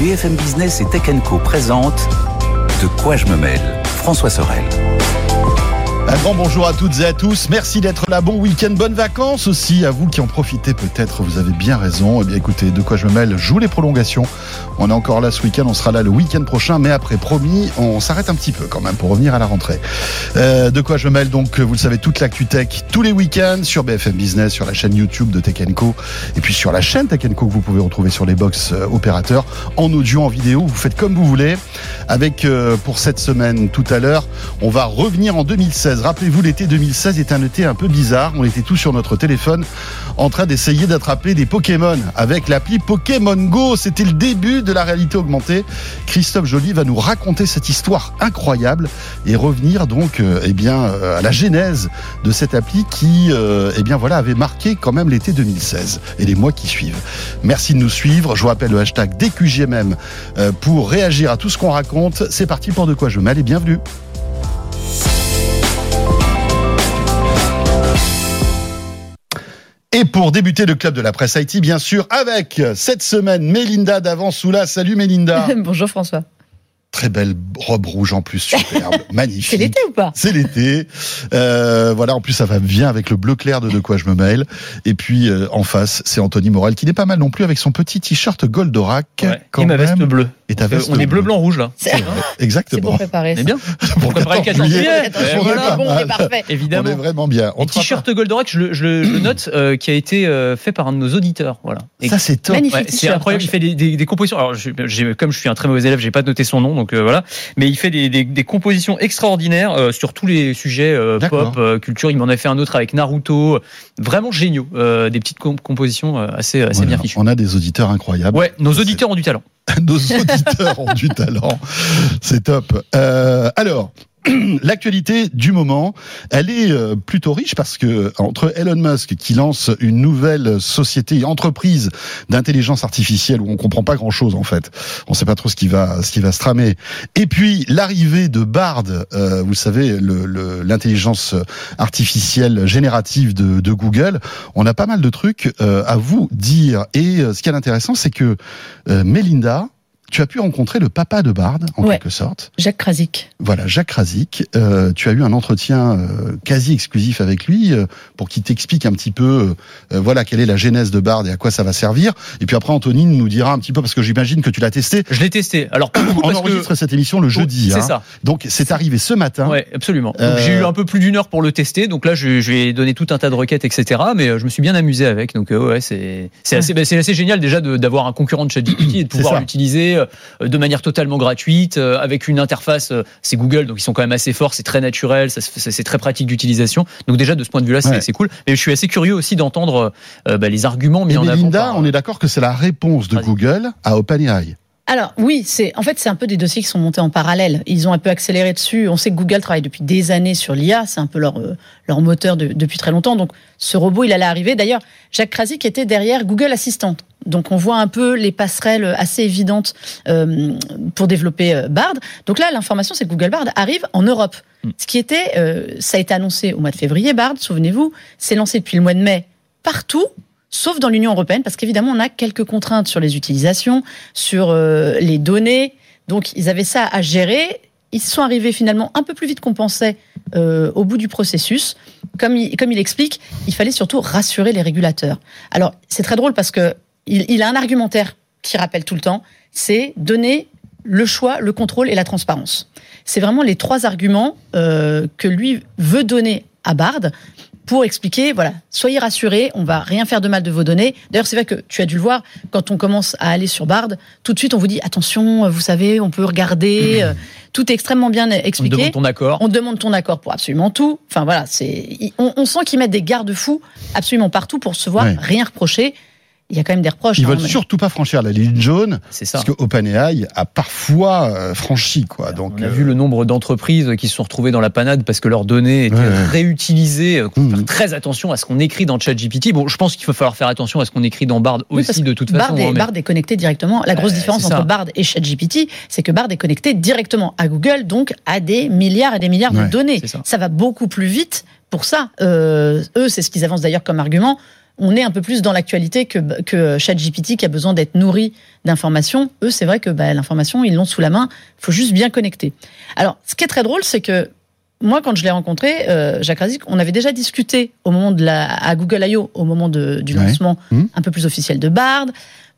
BFM Business et Tech Co présente De quoi je me mêle François Sorel. Un grand bonjour à toutes et à tous. Merci d'être là. Bon week-end, bonnes vacances aussi à vous qui en profitez peut-être. Vous avez bien raison. Eh bien, écoutez, de quoi je me mêle joue les prolongations. On est encore là ce week-end. On sera là le week-end prochain. Mais après, promis, on s'arrête un petit peu quand même pour revenir à la rentrée. Euh, de quoi je me mêle donc, vous le savez, toute l'actu tech tous les week-ends sur BFM Business, sur la chaîne YouTube de Tech Co. Et puis sur la chaîne Tech Co que vous pouvez retrouver sur les box euh, opérateurs en audio, en vidéo. Vous faites comme vous voulez. Avec, euh, pour cette semaine tout à l'heure, on va revenir en 2016. Rappelez-vous, l'été 2016 est un été un peu bizarre. On était tous sur notre téléphone en train d'essayer d'attraper des Pokémon avec l'appli Pokémon Go. C'était le début de la réalité augmentée. Christophe Joly va nous raconter cette histoire incroyable et revenir donc euh, eh bien euh, à la genèse de cette appli qui euh, eh voilà avait marqué quand même l'été 2016 et les mois qui suivent. Merci de nous suivre. Je vous rappelle le hashtag DQGMM pour réagir à tout ce qu'on raconte. C'est parti pour de quoi je et bienvenue. Et pour débuter le club de la presse Haïti, bien sûr, avec cette semaine Mélinda d'Avansoula. Salut Mélinda. Bonjour François. Très belle robe rouge en plus, superbe, magnifique. C'est l'été ou pas? C'est l'été. Euh, voilà, en plus ça va bien avec le bleu clair de De quoi je me mêle. Et puis euh, en face, c'est Anthony Morel qui n'est pas mal non plus avec son petit t-shirt Goldorak. Ouais, quand et ma veste bleue. Et ta Donc, euh, veste on est bleu, bleue. blanc, rouge là. C'est Hein c'est Exactement. pour préparer. On est ça. bien. Pour préparer le 14 juillet. Attention, Eh, voilà, voilà. bon, on est parfait. On Évidemment. est vraiment bien. On Et t-shirt Goldorak, je le, je le- note, euh, qui a été euh, fait par un de nos auditeurs. Voilà. Et- Ça c'est top. Magnifique Ouais, c'est incroyable. Il fait des, des, des compositions. Alors, je- comme je suis un très mauvais élève, j'ai pas noté son nom, donc euh, voilà. Mais il fait des, des, des compositions extraordinaires euh, sur tous les sujets euh, pop, euh, culture. Il m'en a fait un autre avec Naruto, vraiment géniaux. Euh, des petites com- compositions euh, assez, assez Voilà, bien fichues. on a des auditeurs incroyables. Ouais, nos C'est- auditeurs ont du talent. Nos auditeurs ont du talent. C'est top. Euh, alors. L'actualité du moment, elle est euh, plutôt riche parce que entre Elon Musk qui lance une nouvelle société, entreprise d'intelligence artificielle où on comprend pas grand chose en fait, on sait pas trop ce qui va ce qui va se tramer, et puis l'arrivée de Bard, euh, vous savez le- le- l'intelligence artificielle générative de, de Google, on a pas mal de trucs euh, à vous dire et euh, ce qui est intéressant c'est que euh, Melinda, tu as pu rencontrer le papa de Bard, en Ouais. quelque sorte. Jacques Krasik. Voilà, Jacques Razik. Euh, tu as eu un entretien euh, quasi exclusif avec lui euh, pour qu'il t'explique un petit peu, voilà, quelle est la genèse de Bard et à quoi ça va servir. Et puis après, Anthony nous dira un petit peu parce que j'imagine que tu l'as testé. Je l'ai testé. Alors, On parce que enregistre cette émission le jeudi. c'est hein. ça. Donc c'est arrivé ce matin. Ouais, absolument. Euh, J'ai eu un peu plus d'une heure pour le tester. Donc là, je, je lui ai donné tout un tas de requêtes, etc. Mais je me suis bien amusé avec. Donc euh, ouais, c'est c'est assez, bah, génial déjà d'avoir un concurrent de ChatGPT et de pouvoir l'utiliser euh, de manière totalement gratuite euh, avec une interface. euh, C'est Google, donc ils sont quand même assez forts. C'est très naturel. C'est très pratique d'utilisation. Donc déjà de ce point de vue-là, c'est Ouais. cool. Mais je suis assez curieux aussi d'entendre euh, bah, les arguments mis Et en avant. Melinda, par- on est d'accord que c'est la réponse de. Google à OpenAI. Alors oui, c'est en fait c'est un peu des dossiers qui sont montés en parallèle. Ils ont un peu accéléré dessus. On sait que Google travaille depuis des années sur l'IA, c'est un peu leur euh, leur moteur de- depuis très longtemps. Donc ce robot, il allait arriver. D'ailleurs, Jacques Krasik était derrière Google Assistant. Donc on voit un peu les passerelles assez évidentes euh, pour développer euh, Bard. Donc là, l'information c'est que Google Bard arrive en Europe. Mm. Ce qui était, euh, ça a été annoncé au mois de février. Bard, souvenez-vous, c'est lancé depuis le mois de mai partout sauf dans l'Union européenne, parce qu'évidemment, on a quelques contraintes sur les utilisations, sur euh, les données. Donc, ils avaient ça à gérer. Ils sont arrivés finalement un peu plus vite qu'on pensait euh, au bout du processus. Comme il, comme il explique, il fallait surtout rassurer les régulateurs. Alors, c'est très drôle parce que il, il a un argumentaire qui rappelle tout le temps, c'est donner le choix, le contrôle et la transparence. C'est vraiment les trois arguments euh, que lui veut donner à Bard pour expliquer, voilà, soyez rassurés, on va rien faire de mal de vos données. D'ailleurs, c'est vrai que tu as dû le voir, quand on commence à aller sur Bard, tout de suite on vous dit, attention, vous savez, on peut regarder, euh, tout est extrêmement bien On expliqué. demande ton accord. On demande ton accord pour absolument tout. Enfin voilà, c'est on, on sent qu'ils mettent des garde-fous absolument partout pour se voir rien reprocher. Il y a quand même des reproches. Ils hein, veulent mais- surtout pas franchir la ligne jaune C'est ça. parce que OpenAI a parfois euh, franchi quoi. Donc on a euh, vu le nombre d'entreprises qui se sont retrouvées dans la panade parce que leurs données étaient Ouais, ouais. réutilisées. Il faut faire très attention à ce qu'on écrit dans ChatGPT. Bon, je pense qu'il va falloir faire attention à ce qu'on écrit dans Bard Oui, aussi de toute Bard façon. est, hein, mais- Bard est connecté directement. La grosse Euh, différence entre ça. Bard et ChatGPT, c'est que Bard est connecté directement à Google, donc à des milliards et des milliards Ouais, de données. c'est ça. va beaucoup plus vite pour ça. Euh, eux, c'est ce qu'ils avancent d'ailleurs comme argument. On est un peu plus dans l'actualité que, que ChatGPT qui a besoin d'être nourri d'informations. Eux, c'est vrai que bah, l'information, ils l'ont sous la main. Il faut juste bien connecter. Alors, ce qui est très drôle, c'est que moi, quand je l'ai rencontré, euh, Jacques Razik, on avait déjà discuté au moment de la, à Google I.O., au moment de, du lancement Mmh. un peu plus officiel de Bard.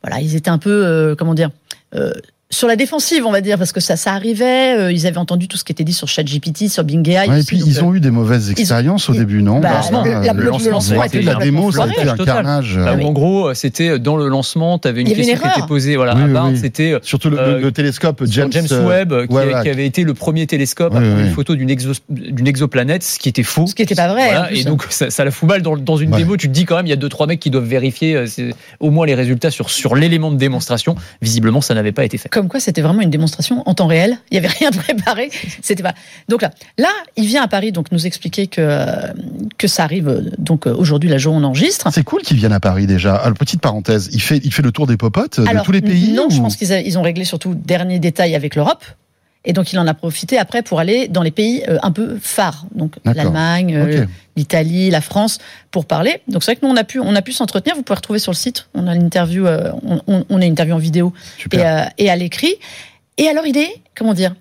Voilà, ils étaient un peu, euh, comment dire, euh, sur la défensive, on va dire, parce que ça, ça arrivait. euh, ils avaient entendu tout ce qui était dit sur ChatGPT, sur Bing AI. Ouais, et puis ils euh, ont eu des mauvaises expériences au début, non bah, Lancement, le- euh, la- le le lancement, la démo, ça a été un total. carnage. Bah, oui. En gros, c'était dans le lancement, tu avais une question une qui était posée voilà, Oui, c'était Surtout le, Euh, le- le télescope James, James, euh, Webb, qui, ouais, a- ouais. qui avait été le premier télescope à prendre une photo d'une exo- d'une exoplanète, ce qui était faux. Ce qui était pas vrai, Voilà, et donc ça, ça la fout mal dans, dans une démo. Tu te dis quand même, il y a deux trois mecs qui doivent vérifier euh, au moins les résultats sur sur l'élément de démonstration. Visiblement, ça n'avait pas été fait. Comme quoi, c'était vraiment une démonstration en temps réel. Il y avait rien de préparé. C'était pas. Donc là, là, il vient à Paris donc nous expliquer que que ça arrive. Donc aujourd'hui, la journée on enregistre. C'est cool qu'ils viennent à Paris déjà. Alors, petite parenthèse, il fait, il fait le tour des popotes de tous les pays Non, ou- je pense qu'ils ils ont réglé surtout dernier détail avec l'Europe. Et donc, il en a profité après pour aller dans les pays euh, un peu phares, donc l'Allemagne, euh, l'Italie, la France, pour parler. Donc, c'est vrai que nous, on a pu, on a pu s'entretenir. Vous pouvez retrouver sur le site. On a l'interview, euh, on, on, on a une interview en vidéo et, euh, et à l'écrit. Et alors, il est, comment dire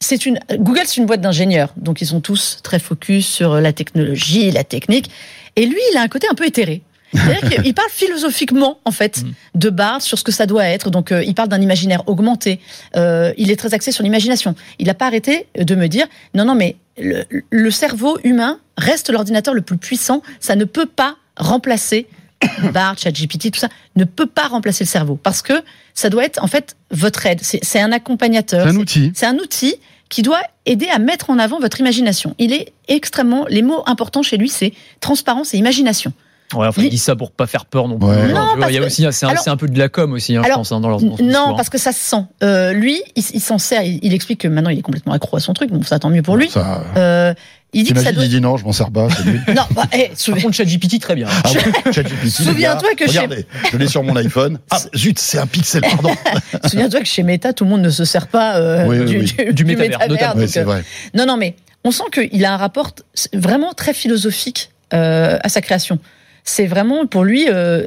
c'est une Google, c'est une boîte d'ingénieurs, donc ils sont tous très focus sur la technologie, la technique. Et lui, il a un côté un peu éthéré. C'est-à-dire qu'il parle philosophiquement, en fait, Mm. de Bard sur ce que ça doit être. Donc, euh, il parle d'un imaginaire augmenté. Euh, il est très axé sur l'imagination. Il n'a pas arrêté de me dire non, non, mais le, le cerveau humain reste l'ordinateur le plus puissant. Ça ne peut pas remplacer Bard, ChatGPT, tout ça ne peut pas remplacer le cerveau parce que ça doit être en fait votre aide. C'est un accompagnateur. C'est un outil. c'est un outil qui doit aider à mettre en avant votre imagination. Il est extrêmement. Les mots importants chez lui, c'est transparence et imagination. Ouais, enfin, Li- il dit ça pour pas faire peur non plus. Ouais. Non, il y a que- aussi, c'est un, peu de la com aussi, hein, je pense, hein, dans leur dans non, parce que ça se sent. Euh, lui, il, il s'en sert. Il, il explique que maintenant, il est complètement accro à son truc. Donc ça, tant mieux pour lui. Ça, Euh, il dit que ça doit. il dit non, je m'en sers pas. c'est lui. Non, bah, eh, Par souviens- contre, ChatGPT, très bien. Ah ChatGPT, Souviens-toi que chez- Regardez, je l'ai sur mon iPhone. Ah, zut, c'est un pixel, pardon. souviens-toi que chez Meta, tout le monde ne se sert pas euh, Oui, oui, du, oui. du- Du du métavers, donc, c'est euh, vrai. Non, non, mais on sent qu'il a un rapport vraiment très philosophique euh, à sa création. C'est vraiment pour lui. euh,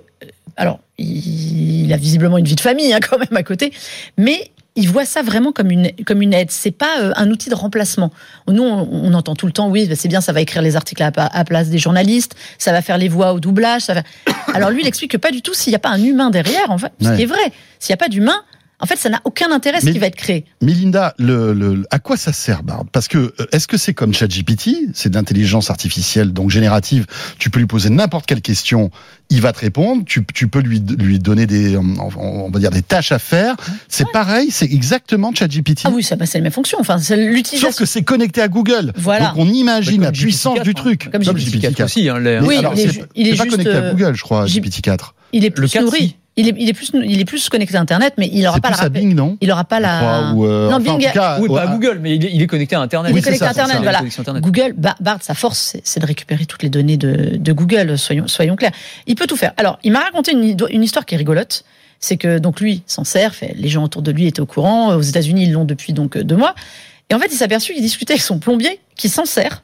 alors, il, il a visiblement une vie de famille hein, quand même à côté, mais il voit ça vraiment comme une comme une aide. C'est pas euh, un outil de remplacement. Nous, on, on entend tout le temps, oui, bah, c'est bien, ça va écrire les articles à, à place des journalistes, ça va faire les voix au doublage. Ça va... Alors lui, il explique que pas du tout s'il n'y a pas un humain derrière, en fait, ce qui est vrai. S'il n'y a pas d'humain, en fait, ça n'a aucun intérêt ce Mais- qui va être créé. Melinda, le, le- à quoi ça sert, Bard Parce que euh, est-ce que c'est comme ChatGPT? C'est de l'intelligence artificielle, donc générative. Tu peux lui poser n'importe quelle question, il va te répondre. Tu, tu peux lui, lui donner des, euh, on va dire des tâches à faire. C'est pareil, c'est exactement ChatGPT. Ah oui, ça bah, c'est la même fonction. Enfin, c'est l'utilisation. Sauf que c'est connecté à Google. Voilà. Donc on imagine Comme la puissance GPT-4, du hein. truc. Comme GPT-4 aussi, hein, Oui, alors, il est il est c'est pas juste, connecté à euh, Google, je crois, J- GPT-4. Il est Le plus 4, nourri. Il est, il est plus, il est plus connecté à Internet, mais il n'aura pas plus la. à Bing, non Il n'aura pas la. ou, euh, Non, enfin, en Bing- tout cas, Oui, ouais, pas à Google, mais il est, il est connecté à Internet. Il est Oui, connecté ça, à Internet, voilà. Internet. Google, Ba- Bard, sa force, c'est- de récupérer toutes les données de, de Google, soyons, soyons clairs. Il peut tout faire. Alors, il m'a raconté une, histoire qui est rigolote. C'est que, donc, lui s'en sert, fait, les gens autour de lui étaient au courant. Aux États-Unis, ils l'ont depuis donc deux mois. Et en fait, il s'est aperçu qu'il discutait avec son plombier qui s'en sert.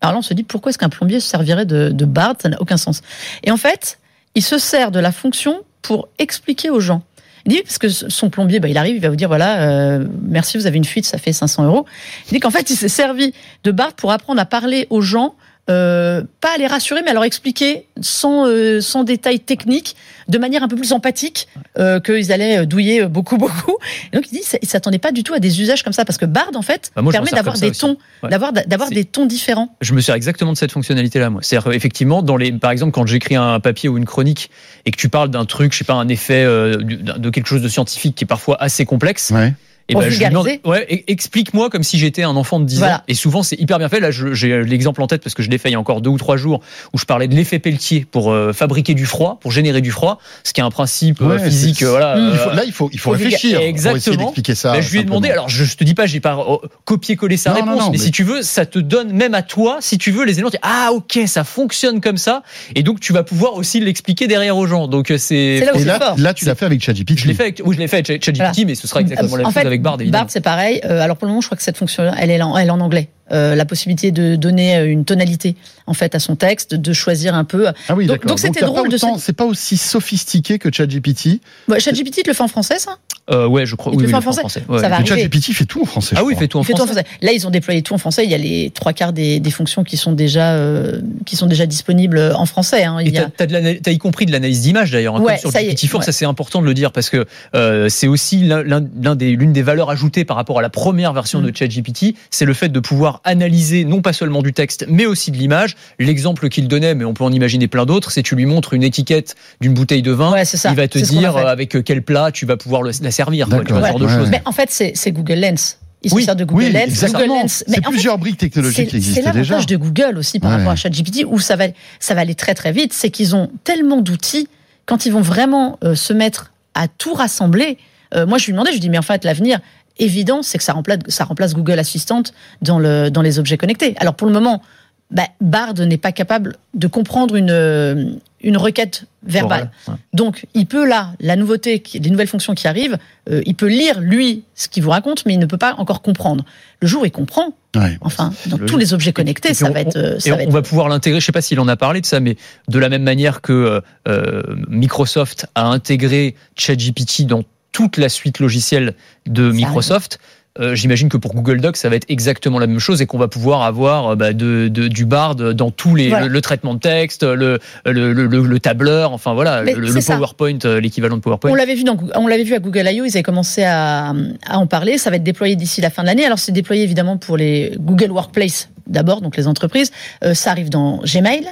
Alors là, on se dit, pourquoi est-ce qu'un plombier se servirait de, de Bard Ça n'a aucun sens. Et en fait, il se sert de la fonction pour expliquer aux gens. Il dit, parce que son plombier, bah, il arrive, il va vous dire, voilà, euh, merci, vous avez une fuite, ça fait 500 euros. Il dit qu'en fait, il s'est servi de Bard pour apprendre à parler aux gens, euh, pas à les rassurer, mais à leur expliquer sans, euh, sans détails techniques, de manière un peu plus empathique, euh, qu'ils allaient douiller beaucoup, beaucoup. Et donc, il dit, il s'attendait pas du tout à des usages comme ça, parce que Bard, en fait, Bah, moi, permet d'avoir des aussi. tons, Ouais. d'avoir, des tons différents. Je me sers exactement de cette fonctionnalité-là, moi. C'est-à-dire, effectivement, dans les, par exemple, quand j'écris un papier ou une chronique et que tu parles d'un truc, je sais pas, un effet euh, de quelque chose de scientifique qui est parfois assez complexe, ouais. Et ben, je demande, ouais, e- explique-moi comme si j'étais un enfant de 10 ans. Et souvent, c'est hyper bien fait. Là, j'ai l'exemple en tête parce que je l'ai fait il y a encore deux ou trois jours où je parlais de l'effet Pelletier pour euh, fabriquer du froid, pour générer du froid, ce qui est un principe euh, Ouais, physique. euh, voilà. Il faut- euh, là, il faut, il faut faut réfléchir. vulga- Pour essayer Exactement. d'expliquer ça. ben, je lui ai demandé, alors je, je te dis pas, j'ai pas euh, copié-collé sa Non, réponse, non, mais, mais- si tu veux, ça te donne même à toi, si tu veux, les éléments. tu dis, Ah, ok, ça fonctionne comme ça, et donc tu vas pouvoir aussi l'expliquer derrière aux gens. Donc euh, c'est. Là où Et c'est là, fort. là, tu l'as fait avec ChatGPT. Je l'ai fait, avec, oui, je l'ai fait avec ChatGPT, mais ce sera exactement la même chose avec Bard, évidemment. Bard, c'est pareil. Euh, alors pour le moment, je crois que cette fonction, elle est en, elle est en anglais. Euh, la possibilité de donner une tonalité en fait à son texte, de choisir un peu. Ah oui, Donc- d'accord. donc c'était drôle C'est pas aussi sophistiqué que ChatGPT. Ouais, ChatGPT te le fait en français, ça? Euh, ouais, je crois. Il Oui, en français Ouais. Ça va arriver. ChatGPT fait tout en français. Ah je oui, il fait tout en Il fait tout en français. Là, ils ont déployé tout en français. Il y a les trois quarts des, des fonctions qui sont déjà euh, qui sont déjà disponibles en français. hein. Et Il y a... t'as, t'as de l'ana- t'as y compris de l'analyse d'image d'ailleurs, hein, Ouais, sur ça y est, GPT-4, ouais. ça c'est important de le dire parce que euh, c'est aussi l'un, l'un- l'un des, l'une des valeurs ajoutées par rapport à la première version Mm. de ChatGPT, c'est le fait de pouvoir analyser non pas seulement du texte mais aussi de l'image. L'exemple qu'il donnait, mais on peut en imaginer plein d'autres, c'est tu lui montres une étiquette d'une bouteille de vin, Ouais, c'est ça. il va te dire euh, avec quel plat tu vas pouvoir le- la servir, quoi, tu vois, ce D'accord. genre de Ouais. choses. Mais en fait, c'est, c'est Google Lens. Il Oui, se sert de Google Oui, Lens. exactement. Google Lens. Mais C'est en fait, plusieurs briques technologiques c'est, qui c'est existaient déjà. l'avantage de Google aussi par Ouais. rapport à ChatGPT où ça va, ça va aller très très vite. C'est qu'ils ont tellement d'outils quand ils vont vraiment euh, se mettre à tout rassembler. euh, moi, je lui demandais, je lui dis, mais en fait, l'avenir évident, c'est que ça remplace, ça remplace Google Assistant dans, le, dans les objets connectés. Alors pour le moment, bah, Bard n'est pas capable de comprendre une, euh, une requête verbale. Ouais. Donc, il peut là, la nouveauté, qui- les nouvelles fonctions qui arrivent, euh, il peut lire lui ce qu'il vous raconte, mais il ne peut pas encore comprendre. Le jour où il comprend, Ouais. enfin, dans Le- tous les objets Et connectés, ça on- va être, euh, Et ça va on être. va pouvoir l'intégrer, je sais pas s'il en a parlé de ça, mais de la même manière que euh, euh, Microsoft a intégré ChatGPT dans toute la suite logicielle de Microsoft. Euh, J'imagine que pour Google Docs, ça va être exactement la même chose et qu'on va pouvoir avoir euh, bah, de, de- du Bard dans tous les Voilà. le, le traitement de texte, le, le, le- le- le tableur, enfin voilà, Mais le. PowerPoint, euh, l'équivalent de PowerPoint. On l'avait vu dans, on l'avait vu à Google I.O. Ils avaient commencé à, à en parler. Ça va être déployé d'ici la fin de l'année. Alors c'est déployé évidemment pour les Google Workplace d'abord, donc les entreprises. Euh, ça arrive dans Gmail.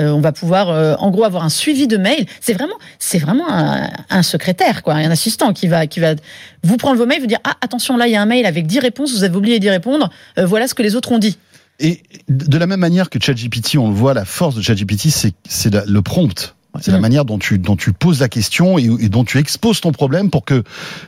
Euh, on va pouvoir, euh, en gros, avoir un suivi de mail. C'est vraiment, c'est vraiment un, un secrétaire, quoi, un assistant qui va, qui va vous prendre vos mails, vous dire ah attention là il y a un mail avec 10 réponses, vous avez oublié d'y répondre. Euh, voilà ce que les autres ont dit. Et de la même manière que ChatGPT, on le voit, la force de ChatGPT, c'est le prompt. C'est la Mm. manière dont tu, dont tu poses la question et, et dont tu exposes ton problème pour que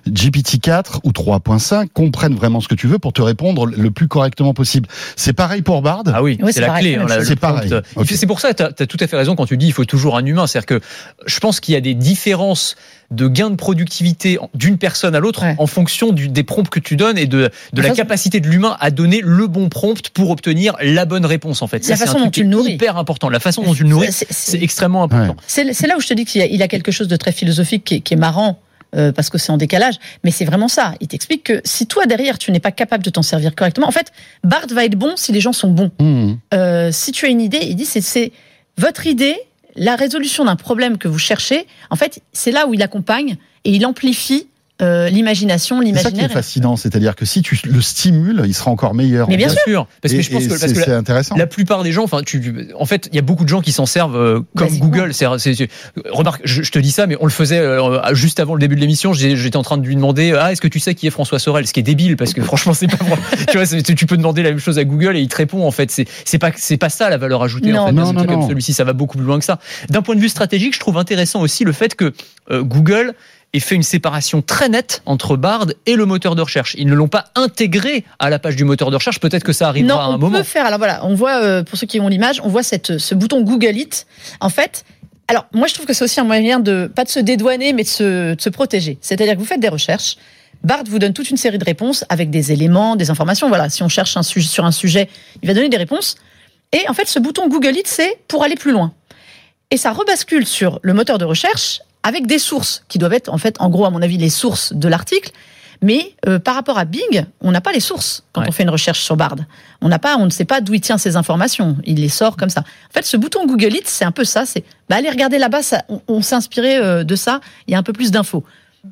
GPT-4 ou 3.5 comprennent vraiment ce que tu veux pour te répondre le plus correctement possible. C'est pareil pour Bard. Ah oui, c'est la clé. c'est hein, C'est pareil. C'est pour ça, tu as, tout à fait raison quand tu dis il faut toujours un humain. C'est-à-dire que je pense qu'il y a des différences de gain de productivité d'une personne à l'autre Ouais. en fonction du, des prompts que tu donnes et de, de la capacité de l'humain à donner le bon prompt pour obtenir la bonne réponse en fait. La façon dont tu le nourris. hyper important. La façon dont tu le nourris, C'est- extrêmement important. C'est là où je te dis qu'il y, a- il a quelque chose de très philosophique qui est, qui est marrant. euh, parce que c'est en décalage, mais c'est vraiment ça. Il t'explique que si toi derrière tu n'es pas capable de t'en servir correctement, en fait, Bard va être bon si les gens sont bons. Mmh. Euh, si tu as une idée, il dit c'est votre idée, la résolution d'un problème que vous cherchez. En fait, c'est là où il accompagne et il amplifie euh, l'imagination, C'est ça qui est l'imaginaire. fascinant, c'est-à-dire que si tu le stimules, il sera encore meilleur. Mais bien sûr. Parce que Et- je pense que parce que la- intéressant. La plupart des gens, enfin, tu, en fait, il y a beaucoup de gens qui s'en servent euh, comme. Google. C'est, remarque, je, je te dis ça, mais on le faisait euh, juste avant le début de l'émission. J'étais en train de lui demander, ah, est-ce que tu sais qui est François Sorel? Ce qui est débile, parce que franchement, c'est pas vrai. tu vois, tu peux demander la même chose à Google et il te répond. En fait, c'est, pas, c'est pas ça la valeur ajoutée. Non. en fait, Non, dans un non, truc comme non. celui-ci, ça va beaucoup plus loin que ça. D'un point de vue stratégique, je trouve intéressant aussi le fait que euh, Google ait fait une séparation très nette entre Bard et le moteur de recherche. Ils ne l'ont pas intégré à la page du moteur de recherche. Peut-être que ça arrivera Non, à un on moment. peut faire. Alors voilà, on voit euh, pour ceux qui ont l'image, on voit cette, ce bouton Google It. En fait, alors moi je trouve que c'est aussi un moyen de pas de se dédouaner, mais de se, de se protéger. C'est-à-dire que vous faites des recherches. Bard vous donne toute une série de réponses avec des éléments, des informations. Voilà, si on cherche un sujet, sur un sujet, il va donner des réponses. Et en fait, ce bouton Google It, c'est pour aller plus loin. Et ça rebascule sur le moteur de recherche avec des sources qui doivent être, en fait, en gros, à mon avis, les sources de l'article. Mais euh, par rapport à Bing, on n'a pas les sources quand Ouais. on fait une recherche sur Bard. On n'a pas, on ne sait pas d'où il tient ces informations. Il les sort comme ça. En fait, ce bouton Google It, c'est un peu ça. C'est, bah, allez regarder là-bas. Ça, on, on s'est inspiré euh, de ça. Il y a un peu plus d'infos.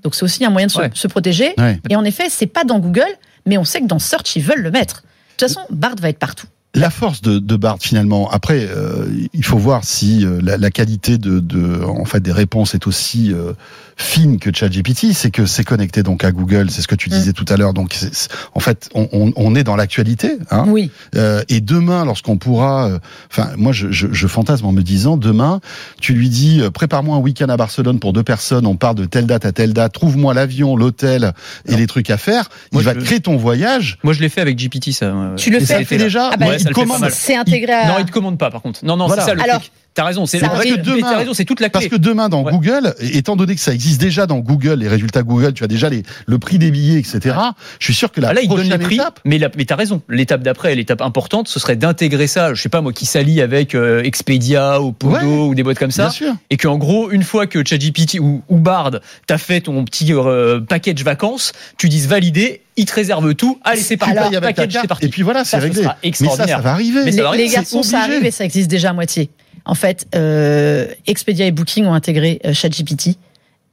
Donc c'est aussi un moyen de se, Ouais. se protéger. Ouais. Et en effet, c'est pas dans Google, mais on sait que dans Search ils veulent le mettre. De toute façon, Bard va être partout. La force de, de Bard finalement. Après, euh, il faut voir si euh, la, qualité de, de, en fait, des réponses est aussi euh, fine que ChatGPT. C'est que c'est connecté donc à Google. C'est ce que tu disais tout à l'heure. Donc, c'est- c'est- en fait, on, on, on est dans l'actualité. Hein Oui. Euh, et demain, lorsqu'on pourra, euh, enfin, moi, je, je, je fantasme en me disant, demain, tu lui dis, euh, prépare-moi un week-end à Barcelone pour deux personnes. On part de telle date à telle date. Trouve-moi l'avion, l'hôtel et Non. les trucs à faire. Moi, il va te créer ton voyage. Moi, je l'ai fait avec GPT, ça. Tu le fais ça le fait déjà. Ah bah, Ouais, il commande. C'est intégré à. Non, il te commande pas, par contre. Non, non, Voilà. c'est ça le Alors, truc. T'as raison. C'est arrive. mais t'as raison, c'est toute la Parce clé. que demain, dans Ouais. Google, étant donné que ça existe déjà dans Google, les résultats Google, tu as déjà les, le prix des billets, etc. Je suis sûr que la Ah, là, ils donnent prochaine les prix, étape, mais, la- mais t'as raison. L'étape d'après, l'étape importante, ce serait d'intégrer ça. Je sais pas moi, qui s'allie avec euh, Expedia ou Podo Ouais. ou des boîtes comme ça, bien sûr. et qu'en gros, une fois que ChatGPT ou, ou Bard t'as fait ton petit euh, package vacances, tu dises validé, il te réserve tout. Allez, c'est parti. Package, c'est parti. et puis voilà, c'est réglé. Mais ça, extraordinaire. ça va arriver. Mais ça Les, les garçons, ça arrive et ça existe déjà à moitié. En fait, euh, Expedia et Booking ont intégré euh, ChatGPT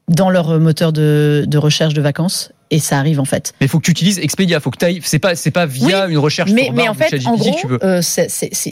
dans leur euh, moteur de, de recherche de vacances et ça arrive en fait. Mais faut que tu utilises Expedia, faut que tu C'est pas, c'est pas via une recherche Mais, mais en fait, ChatGPT en gros,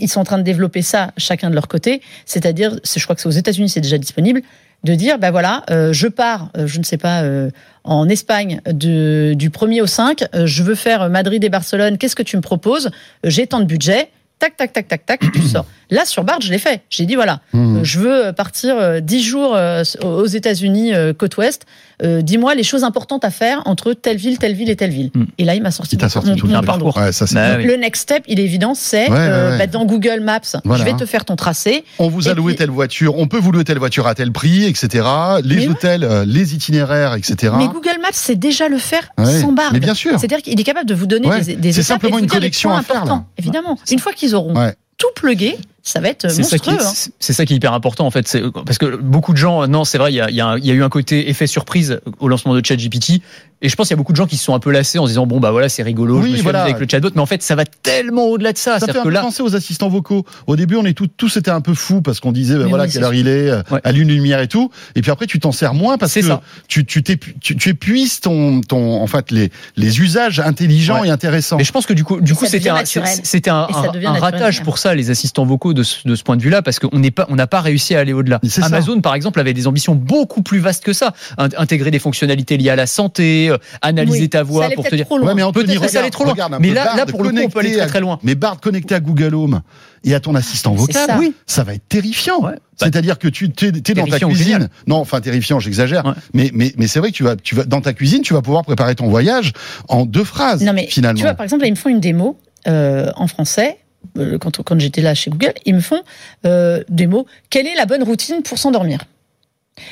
ils sont en train de développer ça chacun de leur côté. C'est-à-dire, c'est- je crois que c'est aux États-Unis, c'est déjà disponible, de dire, bah voilà, euh, je pars, euh, je ne sais pas, euh, en Espagne de, du 1er au 5, euh, je veux faire Madrid et Barcelone, qu'est-ce que tu me proposes? J'ai tant de budget. Tac, tac, tac, tac, tac, tu sors. Là, sur Bard, je l'ai fait. J'ai dit, voilà, Mmh. euh, je veux partir euh, 10 jours euh, aux États-Unis, euh, côte ouest. Euh, Dis-moi les choses importantes à faire entre telle ville, telle ville et telle ville. Hmm. Et là, il m'a sorti, Il t'a mon- sorti mon, tout mon le parcours. Ouais, ça, c'est Bah oui. Le next step, il est évident, c'est Ouais, ouais, euh, ouais. bah, dans Google Maps, Voilà. je vais te faire ton tracé. On vous a loué puis- telle voiture, on peut vous louer telle voiture à tel prix, etc. Les Mais hôtels, euh, les itinéraires, etc. Mais Google Maps sait déjà le faire Ouais. sans barre. Mais bien sûr. C'est-à-dire qu'il est capable de vous donner Ouais. des, des C'est simplement une à faire, là. Évidemment. Une fois qu'ils auront tout plugué, ça va être C'est ça, qui est, monstrueux. hein. c'est- ça qui est hyper important en fait, parce que beaucoup de gens, non, c'est vrai, il y a, il y a un- il y a eu un côté effet surprise au lancement de ChatGPT, et je pense qu'il y a beaucoup de gens qui se sont un peu lassés en se disant bon bah voilà c'est rigolo, Oui, je me suis voilà. amusé avec le chatbot, mais en fait ça va tellement au-delà de ça, Ça fait un que peu là, penser aux assistants vocaux. Au début, on est tous, tous étaient un peu fous parce qu'on disait, ben voilà, oui, quelle heure il est, Ouais. allume une lumière et tout. Et puis après, tu t'en sers moins parce que ça. tu, tu, t'épu- tu, tu épuises ton, ton, en fait, les, les usages intelligents Ouais. et intéressants. Mais je pense que du coup, du Et coup, c'était un, c'était ratage pour ça, les assistants vocaux de ce, de ce point de vue-là, parce qu'on n'est pas, on n'a pas réussi à aller au-delà. Ça. Amazon, par exemple, avait des ambitions beaucoup plus vastes que ça. In- Intégrer des fonctionnalités liées à la santé, euh, analyser Oui, ta ça voix allait pour te dire. trop loin. Ouais, mais Anthony, Peut-être que ça regarde, allait trop loin. regarde Mais peu là, Bard là, pour le coup, on peut aller très très loin. Mais Bard connecté à Google Home et à ton assistant vocal, ça. oui, ça va être terrifiant. Ouais. C'est-à-dire que tu es, dans ta cuisine. Non, enfin terrifiant, j'exagère. Ouais. Mais mais mais c'est vrai que tu vas tu vas dans ta cuisine, tu vas pouvoir préparer ton voyage en deux phrases Non mais finalement. tu vois, par exemple, là, ils me font une démo euh, en français. Euh, Quand, j'étais là chez Google, ils me font euh, des mots. Quelle est la bonne routine pour s'endormir?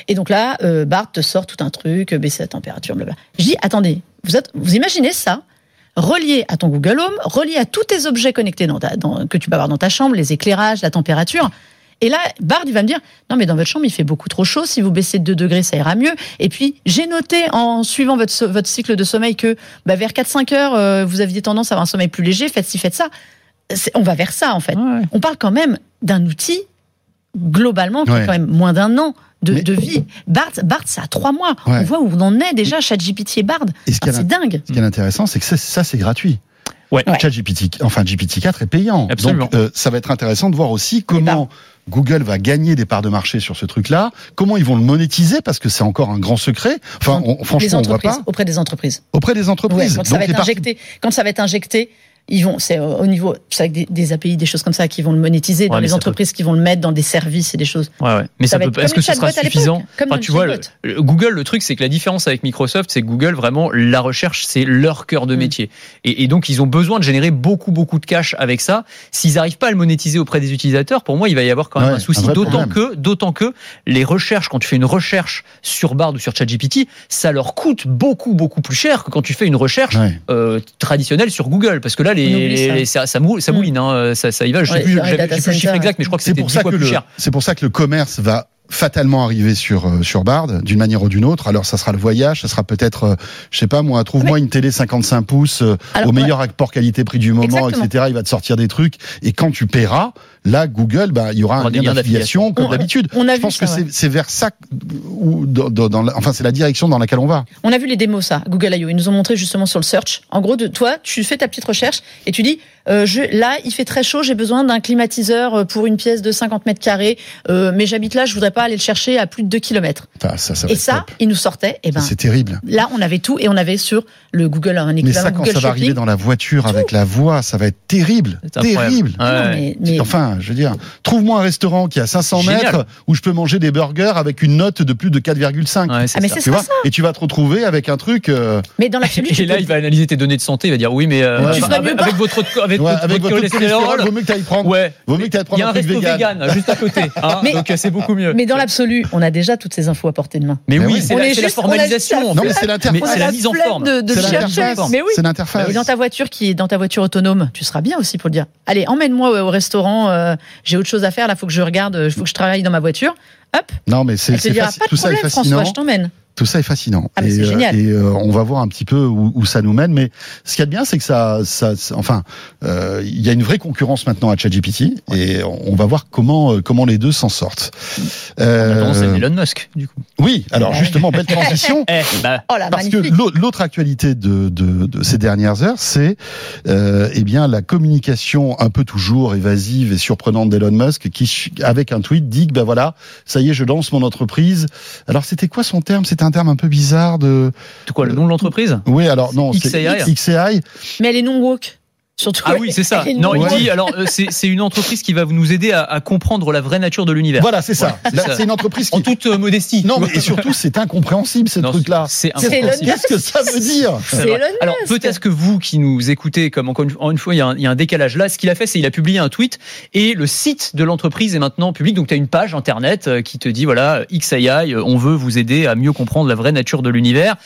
Et donc là, euh, Bart te sort tout un truc, baisser la température, blablabla. Je dis, attendez, vous, imaginez ça? Relié à ton Google Home, relié à tous tes objets connectés dans ta, que tu peux avoir dans ta chambre, les éclairages, la température. Et là, Bard, il va me dire, non, mais dans votre chambre, il fait beaucoup trop chaud. Si vous baissez de 2 degrés, ça ira mieux. Et puis, j'ai noté, en suivant votre, cycle de sommeil, que bah, vers 4-5 heures, vous aviez tendance à avoir un sommeil plus léger. Faites ci, faites ça. C'est- On va vers ça, en fait. Ouais. On parle quand même d'un outil, globalement, qui Ouais. a quand même moins d'un an de, Mais- de vie. Bard, Bard, ça a 3 mois. Ouais. On voit où on en est déjà, ChatGPT et Bard. Et ce qui Enfin, est c'est dingue. Ce qui est intéressant, c'est que ça, ça, c'est gratuit. Ouais. Ouais. ChatGPT, enfin GPT-4 est payant. Absolument. Donc euh, ça va être intéressant de voir aussi comment Google va gagner des parts de marché sur ce truc-là, comment ils vont le monétiser parce que c'est encore un grand secret. Enfin, on- franchement, on voit entreprises, pas auprès des entreprises. auprès des Ouais, entreprises. quand ça va Donc, les être parties- injecté, quand ça va être injecté, ils vont, c'est au au niveau, avec des, des API, des choses comme ça, qui vont le monétiser dans Ouais, les entreprises qui vont le mettre dans des services et des choses. Ouais, ouais. Mais Ça peut être pas. Est-ce que ce sera suffisant comme Enfin, dans tu vois, le- chatbot. le- Google, le truc, c'est que la différence avec Microsoft, c'est que Google, vraiment, la recherche, c'est leur cœur de Mm. métier. Et, et donc, ils ont besoin de générer beaucoup, beaucoup de cash avec ça. S'ils n'arrivent pas à le monétiser auprès des utilisateurs, pour moi, il va y avoir quand même Ouais, un souci. D'autant que, d'autant que les recherches, quand tu fais une recherche sur Bard ou sur ChatGPT, ça leur coûte beaucoup, beaucoup plus cher que quand tu fais une recherche Ouais. euh, traditionnelle sur Google. Parce que là, les, les- ça. les- ça, ça, mou- ça mouline, hein, ça, ça y va. Je sais Ouais, plus, dans les j'avais- data j'ai plus le chiffre centers, exact, mais je crois que C'est c'était pour 10 ça fois que plus le, cher. c'est pour ça que le commerce va fatalement arriver sur euh, sur Bard d'une manière ou d'une autre. Alors ça sera le voyage, ça sera peut-être, euh, je sais pas moi, trouve-moi une télé 55 pouces euh, Alors, au meilleur rapport qualité-prix du moment, Exactement. etc. Il va te sortir des trucs et quand tu paieras, là Google, bah il y aura Il un lien d'affiliation comme d'habitude. On a Je vu pense ça, que ouais. c'est vers ça où dans, dans- dans la- enfin c'est la direction dans laquelle on va. On a vu les démos, ça, Google I.O. Ils nous ont montré justement sur le search. En gros, de toi, tu fais ta petite recherche et tu dis, euh, je, là, il fait très chaud, j'ai besoin d'un climatiseur euh, pour une pièce de 50 mètres carrés, euh, mais j'habite là, je voudrais pas aller le chercher à plus de 2 kilomètres. Enfin, ça, ça va Et ça, top. ils nous sortaient, et ben, c'est terrible. là, on avait tout et on avait sur le Google, un Mais équivalent ça, quand Google ça va arriver dans la voiture avec la voix, ça va être terrible, terrible. Ouais. Non, mais, mais Enfin, Enfin, je veux dire, trouve-moi un restaurant qui a 500 Génial. mètres où je peux manger des burgers avec une note de plus de 4,5. Ouais, c'est Ah, mais ça. Tu vois. Et tu vas te retrouver avec un truc. euh, Mais dans l'absolu, tu Et là, peux- il va analyser tes données de santé, il va dire oui, mais euh, Ouais. Tu ferais avec, avec votre avec, ouais, votre, avec votre votre cholestérol, cholestérol, vaut mieux que t'ailles prendre. ouais, Vaut mieux que t'ailles il y prendre a un un truc resto vegan. vegan juste à côté, hein, Mais- donc euh, c'est beaucoup mieux. mais dans l'absolu, on a déjà toutes ces infos à portée de main. Mais oui, c'est la, est formalisation. Non, mais c'est l'interface. C'est la mise en forme. de, C'est chercher. l'interface. Et dans ta voiture qui est dans ta voiture autonome, tu seras bien aussi pour le dire. Allez, emmène-moi au restaurant. Euh, J'ai autre chose à faire. Là, faut que je regarde. Il faut que je travaille dans ma voiture. Hop. Non, mais c'est de tout ça est problème, fascinant. François. Je t'emmène. Tout ça est fascinant. Ah, mais et c'est euh, génial. et, euh, on va voir un petit peu où, où ça nous mène. Mais ce qu'il y a de bien, c'est que ça, ça, ça- enfin, euh, il y a une vraie concurrence maintenant à ChatGPT, et on va voir comment comment les deux s'en sortent. Euh, c'est Elon Musk, du coup. oui, alors justement, belle transition. Eh, bah, Oh Parce que l'autre actualité de, de, de ces dernières heures, c'est euh, eh bien la communication un peu toujours évasive et surprenante d'Elon Musk, qui avec un tweet dit que ben voilà, ça y est, je lance mon entreprise. Alors c'était quoi son terme? Un terme un peu bizarre de. de quoi, le nom de l'entreprise? Oui, alors non, c'est XAI. XAI. Mais elle est non woke. Surtout. Ah oui, c'est ça. Non, il dit alors euh, c'est une entreprise qui va nous aider à, à comprendre la vraie nature de l'univers. Voilà, c'est ça. c'est Là, ça. C'est une entreprise En qui. toute euh, modestie. Non, mais et surtout, c'est incompréhensible ce Non, truc-là. C'est C'est incompréhensible. Elon Qu'est-ce que ça veut dire C'est Alors peut-être que vous qui nous écoutez, comme encore une, fois, il y, a un, il y a un décalage là. Ce qu'il a fait, c'est il a publié un tweet et le site de l'entreprise est maintenant public. Donc tu as une page internet euh, qui te dit voilà XAI, on veut vous aider à mieux comprendre la vraie nature de l'univers.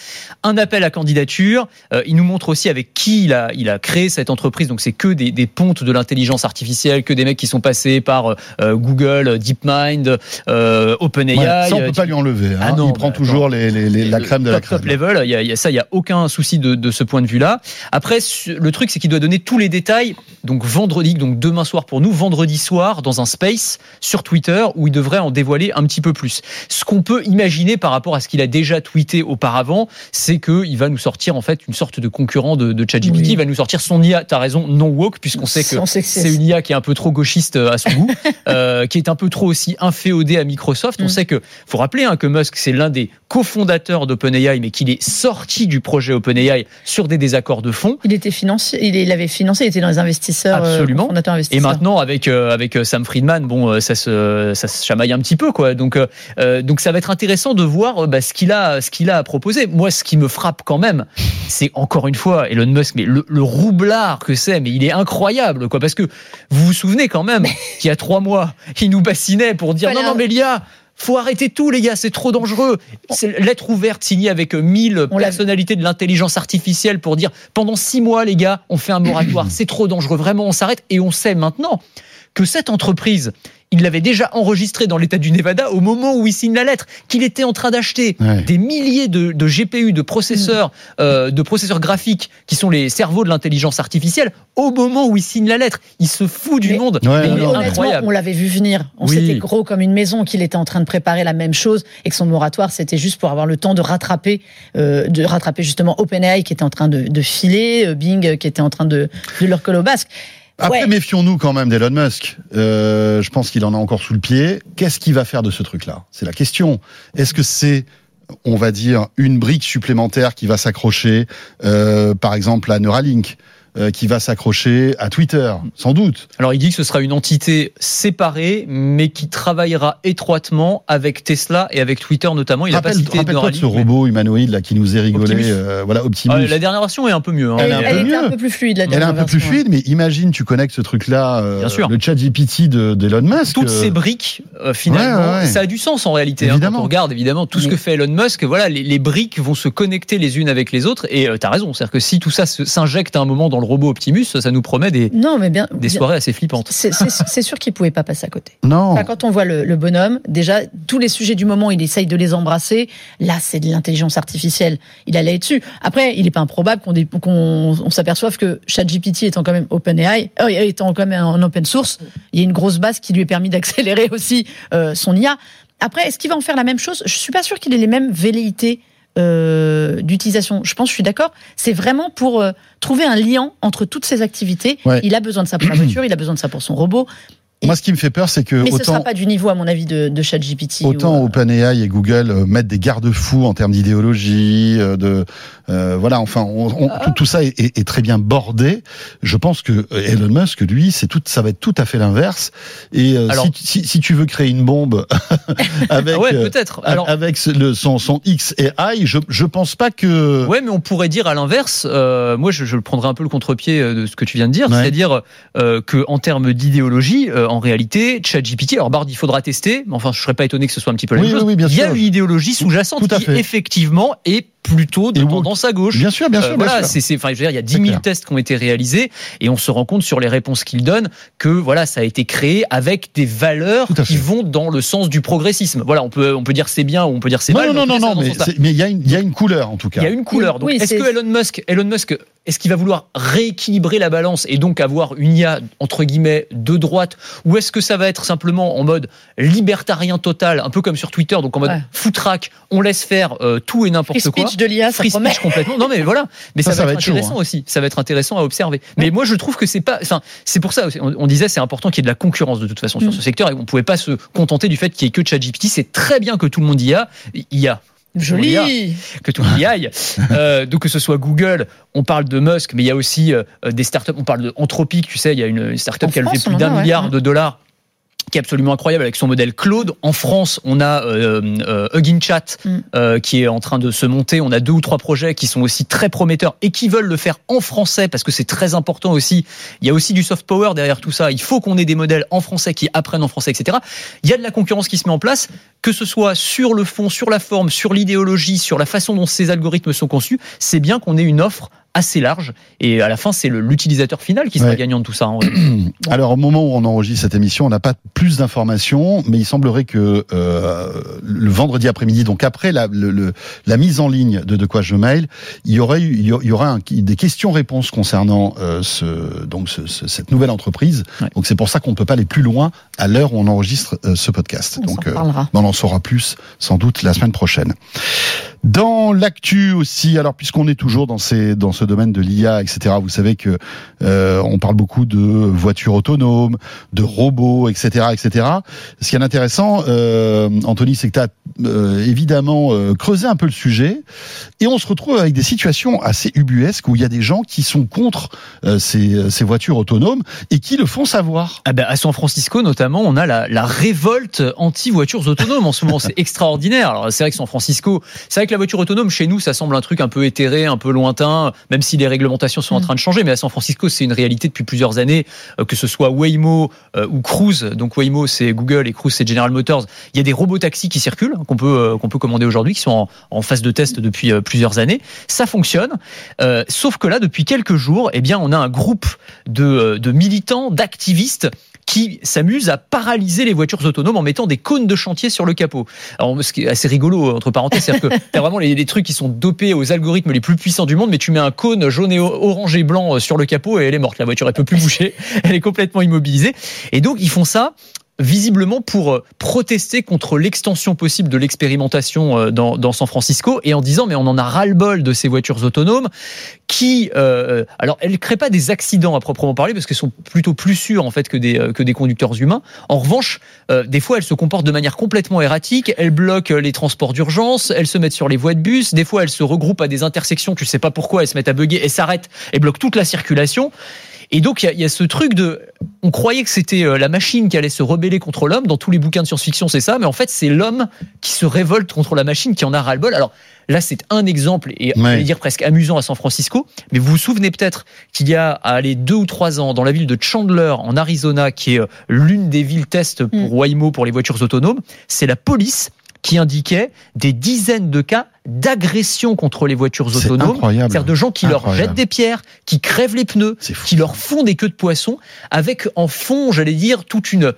Un appel à candidature. Euh, il nous montre aussi avec qui il a, il a créé cette entreprise. Donc c'est que des, des pontes de l'intelligence artificielle, que des mecs qui sont passés par euh, Google, DeepMind, euh, OpenAI. Ouais, Ça, on euh, peut pas lui enlever. hein. Ah non, il prend bah, toujours les, les- les- la crème de la top, top crème. level, il y a, il y a ça, il y a aucun souci de, de ce point de vue-là. Après, le truc, c'est qu'il doit donner tous les détails. Donc vendredi, donc demain soir pour nous, vendredi soir dans un space sur Twitter où il devrait en dévoiler un petit peu plus. Ce qu'on peut imaginer par rapport à ce qu'il a déjà tweeté auparavant, c'est que il va nous sortir en fait une sorte de concurrent de, de ChatGPT. Oui. Il va nous sortir son IA. T'as raison, non woke, puisqu'on sait que c'est une IA qui est un peu trop gauchiste euh, à son goût, euh, qui est un peu trop aussi inféodée à Microsoft. On Mm. sait que, faut rappeler hein, que Musk c'est l'un des cofondateurs d'OpenAI, mais qu'il est sorti du projet OpenAI sur des désaccords de fond. Il était financier, il il avait financé, il était dans les investisseurs, euh, Absolument. fondateurs Et investisseurs. maintenant, avec euh, avec euh, Sam Friedman, bon, ça se ça se chamaille un petit peu, quoi. Donc euh, donc ça va être intéressant de voir bah, ce qu'il a ce qu'il a à proposer. Moi, ce qui me frappe quand même, c'est encore une fois Elon Musk, mais le, le roublard que c'est, mais il est incroyable, quoi. Parce que vous vous souvenez quand même qu'il y a trois mois, il nous bassinait pour dire non non mais l'IA. Faut arrêter tout, les gars, c'est trop dangereux. C'est lettre ouverte signée avec euh, 1000 On l'a- personnalités de l'intelligence artificielle pour dire pendant six mois, les gars, on fait un moratoire, c'est trop dangereux, vraiment, on s'arrête. Et on sait maintenant que cette entreprise, il l'avait déjà enregistrée dans l'état du Nevada au moment où il signe la lettre, qu'il était en train d'acheter Ouais. des milliers de, de GPU, de processeurs, euh, de processeurs graphiques, qui sont les cerveaux de l'intelligence artificielle, au moment où il signe la lettre. Il se fout du Mais- monde. Ouais, Mais incroyable. on l'avait vu venir. On Oui. s'était gros comme une maison qu'il était en train de préparer la même chose et que son moratoire c'était juste pour avoir le temps de rattraper, euh, de rattraper justement OpenAI qui était en train de, de filer, euh, Bing qui était en train de, de leur coller au basque. Après, Ouais. méfions-nous quand même d'Elon Musk. Euh, je pense qu'il en a encore sous le pied. Qu'est-ce qu'il va faire de ce truc-là? C'est la question. Est-ce que c'est, on va dire, une brique supplémentaire qui va s'accrocher, euh, par exemple, à Neuralink? Euh, qui va s'accrocher à Twitter, sans doute. Alors il dit que ce sera une entité séparée, mais qui travaillera étroitement avec Tesla et avec Twitter notamment. Il a pas Rappelle- cité Rappelle-toi de ce robot humanoïde là qui nous est rigolé, Optimus. euh, voilà Ah, Optimus. la dernière version est un peu mieux. hein. Elle Elle, est un elle peu un plus fluide la Elle est un dernière peu plus fluide, mais imagine tu connectes ce truc-là, euh, Bien sûr. le chat GPT de- d'Elon Musk. toutes euh, ces briques, euh, finalement, Ouais, ouais, ouais. ça a du sens en réalité. hein, Évidemment. quand on regarde évidemment tout ce que fait Elon Musk, voilà, les, les briques vont se connecter les unes avec les autres. Et tu t'as raison, c'est-à-dire que si tout ça s'injecte à un moment dans le robot Optimus, ça nous promet des, Non, mais bien. des bien- soirées assez flippantes. C'est c'est- c'est sûr qu'il pouvait pas passer à côté. Non. Enfin, quand on voit le, le bonhomme, déjà, tous les sujets du moment, il essaye de les embrasser. Là, c'est de l'intelligence artificielle. Il allait dessus. Après, il n'est pas improbable qu'on dé- qu'on on s'aperçoive que ChatGPT étant quand même OpenAI, euh, étant quand même en open source, il y a une grosse base qui lui est permis d'accélérer aussi euh, son IA. Après, est-ce qu'il va en faire la même chose? Je suis pas sûr qu'il ait les mêmes velléités euh, d'utilisation. Je pense, je suis d'accord. C'est vraiment pour euh, trouver un lien entre toutes ces activités. Ouais. Il a besoin de ça pour la voiture, il a besoin de ça pour son robot. Moi, ce qui me fait peur, c'est que Mais ce autant, sera pas du niveau, à mon avis, de, de ChatGPT. autant ou, euh, OpenAI et Google euh, mettent des garde-fous en termes d'idéologie, euh, de euh, voilà, enfin, on- on- Ah. tout, tout ça est, est- est très bien bordé. Je pense que Elon Musk, lui, c'est tout, ça va être tout à fait l'inverse. Et euh, Alors- si, si, si tu veux créer une bombe avec Ah ouais, peut-être. a- Alors, avec ce- le, son, son X et I, je, je pense pas que Ouais, mais on pourrait dire à l'inverse. euh, moi, je, je prendrais un peu le contre-pied de ce que tu viens de dire, Ouais. c'est-à-dire euh, que en termes d'idéologie, euh, en réalité, ChatGPT. Alors Bard, il faudra tester, mais enfin, je serais pas étonné que ce soit un petit peu la Oui, même oui, chose. oui, bien il y a sûr. une idéologie sous-jacente qui fait. effectivement est plutôt de Et woke. à gauche. bien sûr, bien sûr, Euh, bien voilà, sûr. c'est, c'est, enfin, je veux dire, il y a 10 C'est 000 clair. tests qui ont été réalisés et on se rend compte sur les réponses qu'il donne que voilà, ça a été créé avec des valeurs qui fait. vont dans le sens du progressisme. Voilà, on peut, on peut dire c'est bien ou on peut dire c'est Non, mal. non, non, non, va mais il y a une, il y a une couleur en tout cas. Il y a une couleur. Donc, Oui, est-ce c'est- que Elon Musk, Elon Musk, est-ce qu'il va vouloir rééquilibrer la balance et donc avoir une IA entre guillemets de droite, ou est-ce que ça va être simplement en mode libertarien total, un peu comme sur Twitter, donc en mode Ouais. foutraque, on laisse faire euh, tout et n'importe Free quoi? De l'IA, ça Free promet. speech complètement. Non mais voilà, mais ça, Ça, ça va, va être être chaud, intéressant hein. aussi. Ça va être intéressant à observer. Mais moi je trouve que c'est pas, enfin c'est pour ça. On, on disait c'est important qu'il y ait de la concurrence de toute façon sur Mm. ce secteur et on pouvait pas se contenter du fait qu'il y ait que ChatGPT. C'est très bien que tout le monde y a, y a Joli. que tout le monde y aille. Euh, donc que ce soit Google, on parle de Musk, mais il y a aussi euh, des startups. On parle de Anthropic, tu sais, il y a une, startup En qui a levé France, plus d'un ouais. milliard Ouais. de dollars qui est absolument incroyable avec son modèle Claude. En France, on a euh, euh, Hugging Chat Mm. euh, qui est en train de se monter. On a deux ou trois projets qui sont aussi très prometteurs et qui veulent le faire en français parce que c'est très important aussi. Il y a aussi du soft power derrière tout ça. Il faut qu'on ait des modèles en français qui apprennent en français, etc. Il y a de la concurrence qui se met en place, que ce soit sur le fond, sur la forme, sur l'idéologie, sur la façon dont ces algorithmes sont conçus. C'est bien qu'on ait une offre assez large et à la fin c'est l'utilisateur final qui sera Ouais. gagnant de tout ça. hein. Alors au moment où on enregistre cette émission, on n'a pas plus d'informations, mais il semblerait que euh, le vendredi après-midi, donc après la, le- le- la mise en ligne de De quoi je mail, il y aurait eu- il y aura un- des questions-réponses concernant euh, ce, donc ce- ce- cette nouvelle entreprise. Ouais. Donc c'est pour ça qu'on ne peut pas aller plus loin à l'heure où on enregistre euh, ce podcast. On donc euh, parlera. on en saura plus sans doute la semaine prochaine. Dans l'actu aussi, alors puisqu'on est toujours dans ce domaine de l'IA, etc. Vous savez que euh, on parle beaucoup de voitures autonomes, de robots, etc., etc. Ce qui est intéressant, euh, Anthony, c'est que tu as évidemment euh, creusé un peu le sujet, et on se retrouve avec des situations assez ubuesques où il y a des gens qui sont contre euh, ces, voitures autonomes et qui le font savoir. Ah ben, à San Francisco, notamment, on a la, la révolte anti-voitures autonomes en ce moment. C'est extraordinaire. Alors, c'est vrai que San Francisco, c'est vrai que la voiture autonome, chez nous, ça semble un truc un peu éthéré, un peu lointain, même si les réglementations sont en Mm. train de changer. Mais à San Francisco, c'est une réalité depuis plusieurs années, euh, que ce soit Waymo euh, ou Cruise. Donc, Waymo, c'est Google et Cruise, c'est General Motors. Il y a des robots taxis qui circulent, hein, qu'on peut, euh, qu'on peut commander aujourd'hui, qui sont en, en phase de test depuis plusieurs années. Ça fonctionne. Euh, sauf que là, depuis quelques jours, eh bien, on a un groupe de, de militants, d'activistes qui s'amusent à paralyser les voitures autonomes en mettant des cônes de chantier sur le capot. Alors, ce qui est assez rigolo, entre parenthèses, c'est-à-dire que t'as vraiment les, trucs qui sont dopés aux algorithmes les plus puissants du monde, mais tu mets un cône jaune et orange et blanc euh, sur le capot et elle est morte. La voiture, elle peut plus bouger. Elle est complètement immobilisée. Et donc, ils font ça visiblement pour euh, protester contre l'extension possible de l'expérimentation euh, dans, dans San Francisco et en disant mais on en a ras-le-bol de ces voitures autonomes qui euh, alors elles créent pas des accidents à proprement parler parce qu'elles sont plutôt plus sûres en fait que des euh, que des conducteurs humains. En revanche, euh, des fois elles se comportent de manière complètement erratique, elles bloquent les transports d'urgence, elles se mettent sur les voies de bus, des fois elles se regroupent à des intersections, tu sais pas pourquoi, elles se mettent à bugger et s'arrêtent et bloquent toute la circulation. Et donc, il y, a- il y a ce truc de. On croyait que c'était euh, la machine qui allait se rebeller contre l'homme. Dans tous les bouquins de science-fiction, c'est ça. Mais en fait, c'est l'homme qui se révolte contre la machine, qui en a ras-le-bol. Alors là, c'est un exemple, et on Ouais. va dire presque amusant à San Francisco. Mais vous vous souvenez peut-être qu'il y a, à aller deux ou trois ans, dans la ville de Chandler, en Arizona, qui est euh, l'une des villes test pour Waymo, pour les voitures autonomes, c'est la police qui indiquait des dizaines de cas d'agression contre les voitures C'est autonomes. incroyable. C'est-à-dire de gens qui leur jettent des pierres, qui crèvent les pneus, qui leur font des queues de poisson, avec en fond, j'allais dire, toute une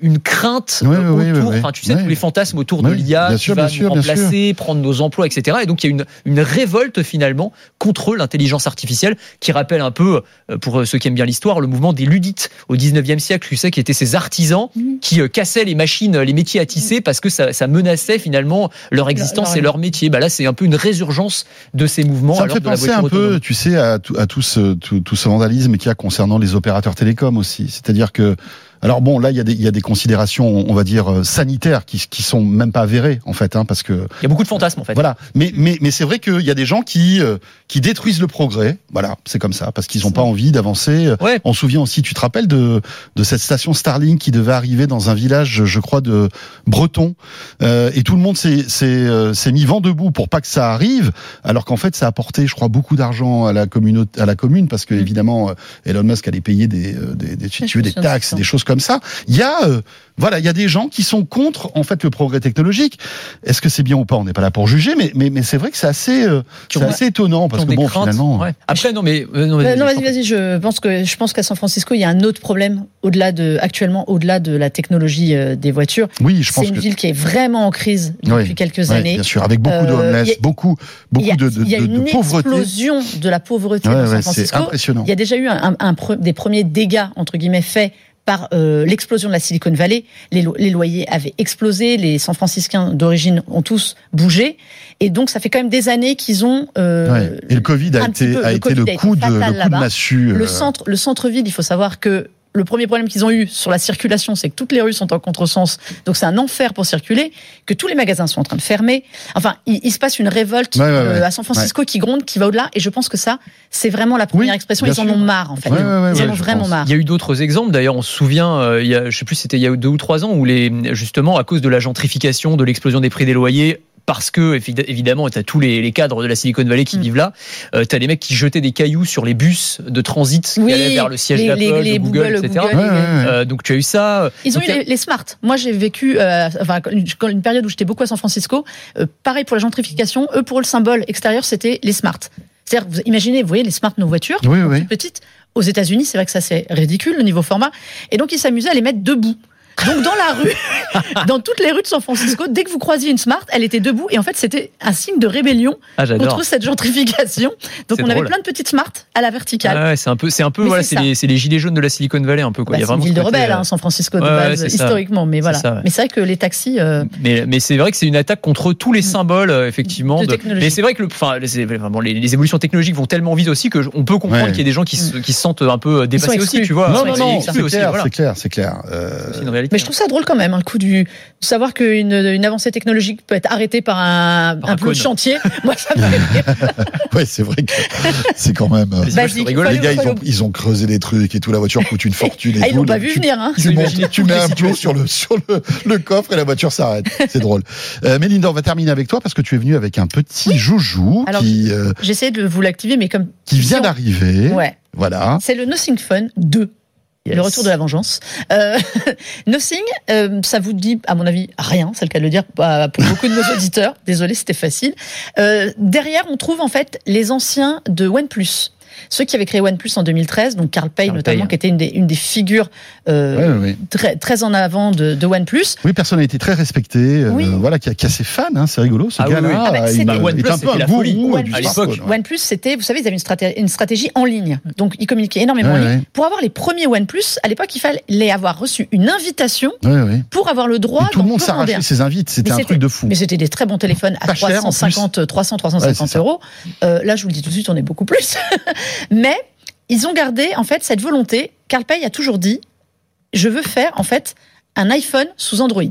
une crainte Oui, euh, oui, oui, autour, oui, enfin tu sais oui. tous les fantasmes autour de l'IA qui sûr, va sûr, nous remplacer, prendre nos emplois, etc. Et donc il y a une, une révolte finalement contre l'intelligence artificielle qui rappelle un peu, euh, pour ceux qui aiment bien l'histoire, le mouvement des ludites au 19e siècle, tu sais, qui étaient ces artisans Mhm. qui euh, cassaient les machines, les métiers à tisser parce que ça, ça menaçait finalement leur existence et leur métier. Bah là c'est un peu une résurgence de ces mouvements. Ça me alors fait penser un peu, autonome. tu sais, à tout, à tout ce, tout, tout ce vandalisme qu'il y a concernant les opérateurs télécoms aussi. C'est-à-dire que Alors bon, là, il y, a des, il y a des considérations, on va dire, euh, sanitaires qui, qui sont même pas avérées, en fait, hein, parce que... Il y a beaucoup de fantasmes, en fait. Voilà. Mais, mais, mais c'est vrai qu'il y a des gens qui, euh, qui détruisent le progrès. Voilà, c'est comme ça, parce qu'ils n'ont pas envie d'avancer. Ouais. On se souvient aussi, tu te rappelles de, de cette station Starlink qui devait arriver dans un village, je crois, de Breton, euh, et tout le monde s'est s'est, euh, s'est mis vent debout pour pas que ça arrive, alors qu'en fait, ça a apporté, je crois, beaucoup d'argent à la communauté, à la commune, parce que Mm. évidemment, Elon Musk allait payer des, euh, des, des, si tu veux, des taxes, des choses comme ça. Il y a, euh, voilà, il y a des gens qui sont contre en fait le progrès technologique. Est-ce que c'est bien ou pas On n'est pas là pour juger, mais mais, mais c'est vrai que c'est assez, euh, c'est assez étonnant parce que des bon, craintes. finalement. Ouais. Après, non, mais. euh, non, Euh, vas-y, prie. vas-y. Je pense que je pense qu'à San Francisco, il y a un autre problème au-delà de actuellement au-delà de la technologie euh, des voitures. Oui, je C'est pense une que. ville qui est vraiment en crise depuis Oui, quelques Ouais, années. bien sûr, avec beaucoup de Euh, homeless, a- beaucoup, beaucoup a, de, de, il y a de- une de pauvreté. explosion de la pauvreté Ouais, dans ouais, San c'est Francisco. impressionnant. Il y a déjà eu un, un- un pre- des premiers dégâts entre guillemets faits par euh, l'explosion de la Silicon Valley. Les, lo- les loyers avaient explosé, les San Franciscains d'origine ont tous bougé, et donc ça fait quand même des années qu'ils ont. euh, Ouais. Et le Covid a été, peu- a le été Covid le a été coup de, le coup de massue. Le euh, centre, le centre-ville, il faut savoir que le premier problème qu'ils ont eu sur la circulation, c'est que toutes les rues sont en contresens, donc c'est un enfer pour circuler, que tous les magasins sont en train de fermer. Enfin, il, il se passe une révolte Ouais, ouais, euh, ouais. à San Francisco qui gronde, qui va au-delà, et je pense que ça, c'est vraiment la première Oui, expression. Ils en sûr. ont marre, en fait. Ouais, ouais, ouais, Ils en ouais, ont vraiment pense. marre. Il y a eu d'autres exemples. D'ailleurs, on se souvient, euh, il y a, je sais plus, c'était il y a deux ou trois ans où les, justement, à cause de la gentrification, de l'explosion des prix des loyers, parce que évi- évidemment, tu as tous les, les cadres de la Silicon Valley qui Mm. vivent là. Euh, tu as les mecs qui jetaient des cailloux sur les bus de transit qui Oui, allaient vers le siège d'Apple, de Google, Google, etc. Google, Ouais, ouais, ouais. Euh, donc tu as eu ça. Ils ont Donc, eu les, les smart. Moi, j'ai vécu, euh, enfin, une, période où j'étais beaucoup à San Francisco. Euh, pareil pour la gentrification. Eux, pour eux, le symbole extérieur, c'était les smart. C'est-à-dire, vous imaginez, vous voyez les smart, nos voitures, Oui, petites. Aux États-Unis, c'est vrai que ça c'est ridicule le niveau format. Et donc, ils s'amusaient à les mettre debout. Donc dans la rue, dans toutes les rues de San Francisco, dès que vous croisiez une Smart, elle était debout et en fait c'était un signe de rébellion Ah, contre cette gentrification. Donc on avait plein de petites Smart à la verticale. Ah ouais, c'est un peu, c'est un peu, Mais voilà, c'est les, gilets jaunes de la Silicon Valley un peu quoi. Bah, Il y a c'est une ville de rebelles, euh, hein, San Francisco de ouais, ouais, base historiquement, mais voilà. ça, ouais. Mais c'est vrai que les taxis, euh, Mais, mais c'est vrai que c'est une attaque contre tous les symboles, euh, effectivement. De de-. Mais c'est vrai que le, enfin, les, les évolutions technologiques vont tellement vite aussi que on peut comprendre Ouais. qu'il y ait des gens qui se, qui se sentent un peu dépassés aussi, tu vois. Non, non, non, c'est clair, c'est clair, c'est clair. C'est une réalité. Mais je trouve ça drôle quand même, hein, le coup du de savoir qu'une une avancée technologique peut être arrêtée par un, Par un un bout de chantier. Moi, ça me fait rire. ouais, c'est vrai que c'est quand même. euh, Les gars, ils ont, ils ont creusé des trucs et tout. La voiture coûte une fortune. Et Ah, ils l'ont pas vu tu- venir, hein. Tu, montes- tu mets un plot sur le sur le, le coffre et la voiture s'arrête. C'est drôle. Euh, Mélinda, on va terminer avec toi parce que tu es venu avec un petit joujou Alors, qui euh, J'essaie de vous l'activer, mais comme qui vient d'arriver. Ouais. Voilà. C'est le Nothing Fun 2. Yes. Le retour de la vengeance. Euh, Nothing, euh, ça vous dit, à mon avis, rien, c'est le cas de le dire bah, pour beaucoup de nos auditeurs. Désolé, c'était facile. Euh, derrière, on trouve en fait les anciens de OnePlus. Ceux qui avaient créé OnePlus en 2013, donc Carl Pei Carl notamment, Pei. qui était une des, une des figures euh, Ouais, ouais, ouais. très, très en avant de, de OnePlus. Oui, personnalité très respectée. euh, Oui. Voilà, qui a, qui a ses fans. Hein, c'est rigolo, ce Ah gars-là. oui. Ah bah, il c'était- est Bah, OnePlus, un peu un gourou à l'époque. OnePlus, c'était, vous savez, ils avaient une, straté- une stratégie en ligne. Donc, ils communiquaient énormément Ouais, en ligne. ouais. Pour avoir les premiers OnePlus, à l'époque, il fallait avoir reçu une invitation Ouais, ouais. pour avoir le droit Et tout le monde s'arrachait ses invites. C'était un truc de fou. Mais c'était des très bons téléphones à Pas cher, en 350, 300, Ouais, 350 c'est ça. euros. Euh, là, je vous le dis tout de suite, on est beaucoup plus. Mais ils ont gardé, en fait, cette volonté. Carl Pei a toujours dit, je veux faire, en fait, un iPhone sous Android.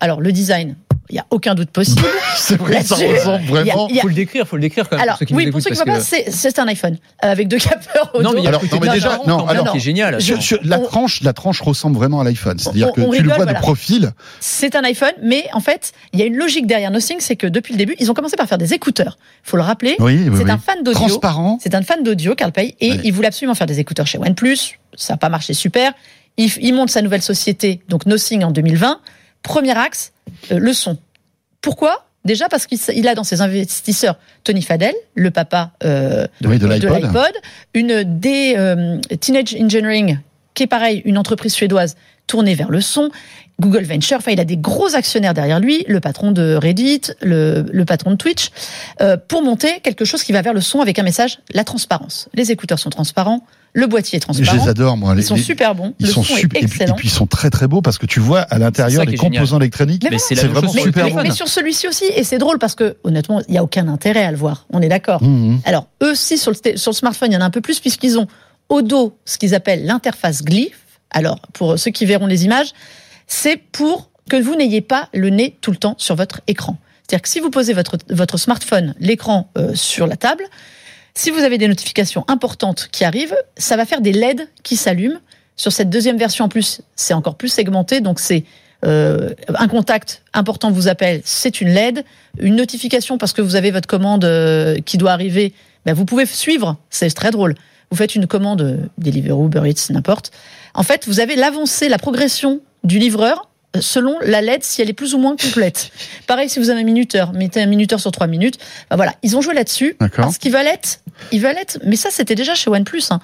Alors, le design, il n'y a aucun doute possible. C'est vrai, ça ressemble il vraiment. il a- Faut le décrire, faut le décrire quand même. Alors, pour ceux qui oui, nous pour ceux qui ne voient pas, c'est un iPhone euh, avec deux capteurs que- Non, mais il y a Alors, le non, mais déjà, non, même, alors- qui est génial. La on- tranche, la tranche ressemble vraiment à l'iPhone. C'est-à-dire que on tu le rigole, vois voilà. de profil. C'est un iPhone, mais en fait, il y a une logique derrière Nothing, c'est que depuis le début, ils ont commencé par faire des écouteurs. faut le rappeler. Oui, oui, c'est oui. un fan d'audio. Transparent. C'est un fan d'audio, Carl Pei, et il voulait absolument faire des écouteurs chez OnePlus. Ça n'a pas marché super. Il, il monte sa nouvelle société, donc Nothing en 2020. Premier axe, euh, le son. Pourquoi? Déjà parce qu'il a dans ses investisseurs Tony Fadell, le papa euh, Oui, de l'iPod, une des euh, Teenage Engineering, qui est pareil, une entreprise suédoise tournée vers le son. Google Venture, enfin, il a des gros actionnaires derrière lui, le patron de Reddit, le, le patron de Twitch, euh, pour monter quelque chose qui va vers le son avec un message la transparence. Les écouteurs sont transparents, le boîtier est Je transparent. les adore, moi. Ils Les- sont les- super bons. Ils le sont son super. est Et puis, et excellent. puis, ils sont très très beaux parce que tu vois à l'intérieur les est génial. composants électroniques. Mais Mais c'est vraiment mais, super mais- bon. mais sur celui-ci aussi, et c'est drôle parce que honnêtement, il n'y a aucun intérêt à le voir. On est d'accord. Mhm. Alors, eux aussi, sur le, té- sur le smartphone, il y en a un peu plus, puisqu'ils ont au dos ce qu'ils appellent l'interface Glyph. Alors, pour ceux qui verront les images, c'est pour que vous n'ayez pas le nez tout le temps sur votre écran. C'est-à-dire que si vous posez votre, votre smartphone, l'écran euh, sur la table, si vous avez des notifications importantes qui arrivent, ça va faire des LED qui s'allument. Sur cette deuxième version en plus, c'est encore plus segmenté, donc c'est euh, un contact important vous appelle, c'est une LED. Une notification parce que vous avez votre commande euh, qui doit arriver, ben vous pouvez suivre, c'est très drôle. Vous faites une commande euh, Deliveroo, Uber Eats, n'importe. En fait, vous avez l'avancée, la progression du livreur selon la LED si elle est plus ou moins complète. Pareil si vous avez un minuteur, mettez un minuteur sur trois minutes. Ben voilà, ils ont joué là-dessus parce qu'ils être, ils être, mais ça c'était déjà chez OnePlus. Hein.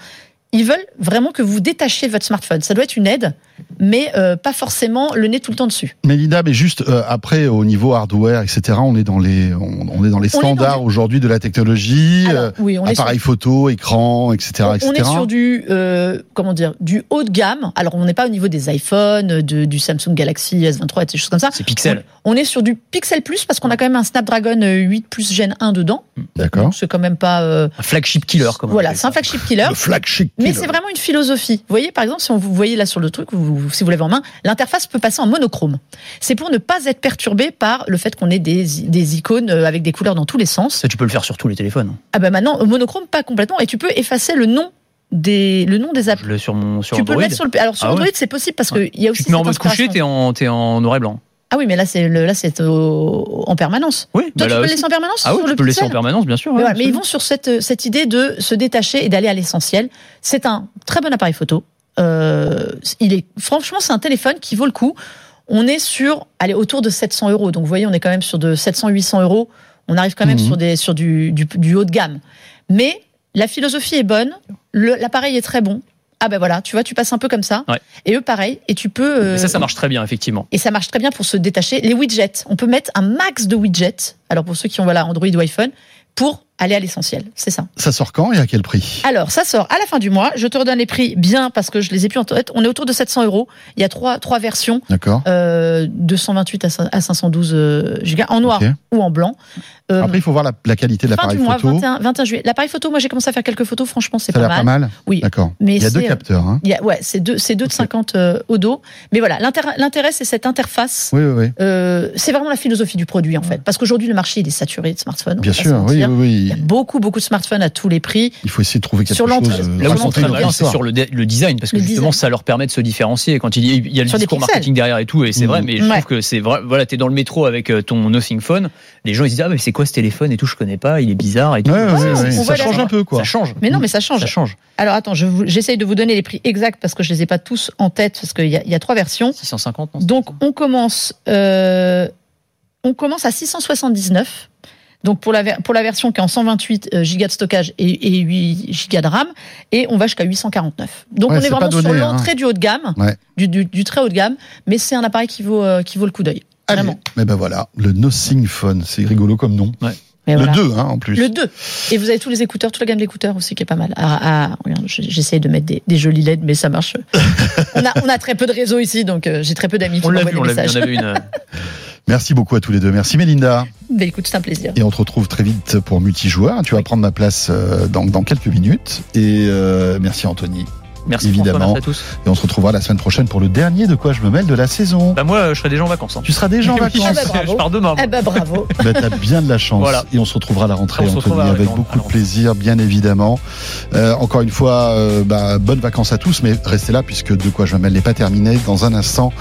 Ils veulent vraiment que vous détachiez votre smartphone. Ça doit être une aide mais euh, pas forcément le nez tout le temps dessus. Mais Linda, mais juste euh, après au niveau hardware, etc. On est dans les on, est dans les standards aujourd'hui de la technologie, Alors, oui, on appareil photo, écran, etc., on, etc. On est sur du euh, comment dire du haut de gamme. Alors on n'est pas au niveau des iPhones, de, du Samsung Galaxy S23 et des choses comme ça. C'est Pixel. On, on, est sur du Pixel Plus parce qu'on a quand même un Snapdragon 8 plus Gen 1 dedans. D'accord. C'est quand même pas euh, un flagship killer. Comme voilà, c'est un flagship killer. Le flagship killer. Mais c'est vraiment une philosophie. Vous voyez, par exemple, si on vous voyez là sur le truc, vous si vous l'avez en main, l'interface peut passer en monochrome. C'est pour ne pas être perturbé par le fait qu'on ait des, des, icônes euh, avec des couleurs dans tous les sens. Ça, tu peux le faire sur tous les téléphones. Ah ben maintenant, monochrome, pas complètement. Et tu peux effacer le nom des, le nom des apps. Sur mon sur tu Android. peux le mettre sur le, alors sur Ah Android, ouais. c'est possible parce qu'il y a aussi. Tu te mets en mode couché, t'es en, t'es en noir et blanc. Ah oui, mais là c'est là c'est en permanence. Oui, Toi, bah tu peux le laisser en permanence Ah oui, sur tu le peux le laisser en permanence, bien sûr. Mais, ouais, voilà, mais ils vont sur cette, cette idée de se détacher et d'aller à l'essentiel. C'est un très bon appareil photo. Euh, il est franchement, c'est un téléphone qui vaut le coup. On est sur, allez, autour de 700 euros. Donc, vous voyez, on est quand même sur de 700-800 euros. On arrive quand même Mhm. sur des sur du, du, du haut de gamme. Mais la philosophie est bonne. L'appareil est très bon. Ah ben voilà, tu vois, tu passes un peu comme ça. Ouais. Et eux, pareil. Et tu peux. Mais euh, ça, ça marche très bien, effectivement. et ça marche très bien pour se détacher. Les widgets, on peut mettre un max de widgets. Alors pour ceux qui ont voilà Android ou iPhone, pour aller à l'essentiel. C'est ça. Ça sort quand et à quel prix? Alors ça sort à la fin du mois. Je te redonne les prix bien parce que je les ai plus en tête. On est autour de 700 euros. Il y a trois trois versions, D'accord. euh, 228 à cin- à 512 euh, gigas en noir ou en blanc. Euh, Après, il faut voir la, la qualité de l'appareil photo. 21, 21 juillet. L'appareil photo, moi j'ai commencé à faire quelques photos. Franchement, c'est Ça a pas mal. pas mal. Oui. D'accord. Mais Il y a deux capteurs. Hein. Il y a, ouais, c'est deux, c'est deux de Ok. 50 euh, au dos. Mais voilà, l'intérêt, c'est cette interface. Oui, oui, oui. C'est vraiment la philosophie du produit en fait, parce qu'aujourd'hui le marché il est saturé de smartphones. on Bien sûr. Oui, oui, Il y a beaucoup beaucoup de smartphones à tous les prix. Il faut essayer de trouver quelque Sur chose. l'entrée- euh, Là où ils sont très bien, c'est sur le, design, parce que Le justement, design. ça leur permet de se différencier. Quand il y a, il y a le Sur discours marketing derrière et tout, et c'est vrai, mais je Ouais. trouve que c'est vrai. Voilà, t'es dans le métro avec euh, ton Nothing Phone, les gens ils se disent ah mais c'est quoi ce téléphone et tout, je connais pas, il est bizarre et tout. Ouais, ouais, C'est- ouais, c'est- ouais. on Ça change un peu, quoi. Ça change. Mais non, mais ça change. Ça change. Alors attends, je j'essaye de vous donner les prix exacts parce que je les ai pas tous en tête parce qu'il y, a- il y a trois versions. 650. non Donc on commence, euh, on commence à 679. Donc pour la, pour la version qui est en 128 euh, gigas de stockage et, et 8 gigas de RAM, et on va jusqu'à 849. Donc Ouais, on est vraiment sur donné, hein. l'entrée du haut de gamme, Ouais. du, du- du très haut de gamme, mais c'est un appareil qui vaut, euh, qui vaut le coup d'œil. Vraiment. Mais ben voilà, le Nothing Phone, c'est rigolo comme nom. Mais le voilà. 2, hein, en plus. Le 2. Et vous avez tous les écouteurs, toute la gamme d'écouteurs aussi qui est pas mal. Ah, ah, j'essaye de mettre des, des jolis LED, mais ça marche. on, a, on a très peu de réseaux ici, donc euh, j'ai très peu d'amis qui m'envoient vu, des on l'a vu. messages. On avait une. Merci beaucoup à tous les deux. Merci Mélinda. Mais écoute, c'est un plaisir. Et on te retrouve très vite pour multijoueur. Tu vas prendre ma place euh, dans, dans quelques minutes. Et euh, merci Anthony. Merci Évidemment. François, merci à tous. Et on se retrouvera la semaine prochaine pour le dernier de quoi je me mêle de la saison. Bah moi, je serai déjà en vacances. hein. Tu seras déjà en vacances. Ah bah, bravo. je pars demain. Eh ben bravo. Bah, t'as bien de la chance. Voilà. Et on se retrouvera à la rentrée, On Anthony, avec rentrée, beaucoup de plaisir, bien évidemment. Euh, encore une fois, euh, bah, bonnes vacances à tous, mais restez là puisque de quoi je me mêle n'est pas terminé. Dans un instant,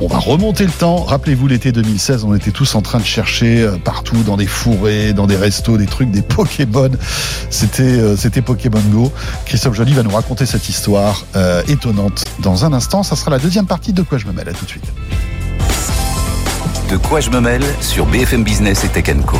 on va remonter le temps. Rappelez-vous, l'été 2016, on était tous en train de chercher euh, partout, dans des fourrés, dans des restos, des trucs, des Pokémon. C'était, euh, c'était Pokémon Go. Christophe Joly va nous raconter cette histoire euh, étonnante dans un instant. Ça sera la deuxième partie de quoi je me mêle. À tout de suite. De quoi je me mêle sur BFM Business et Tech Co.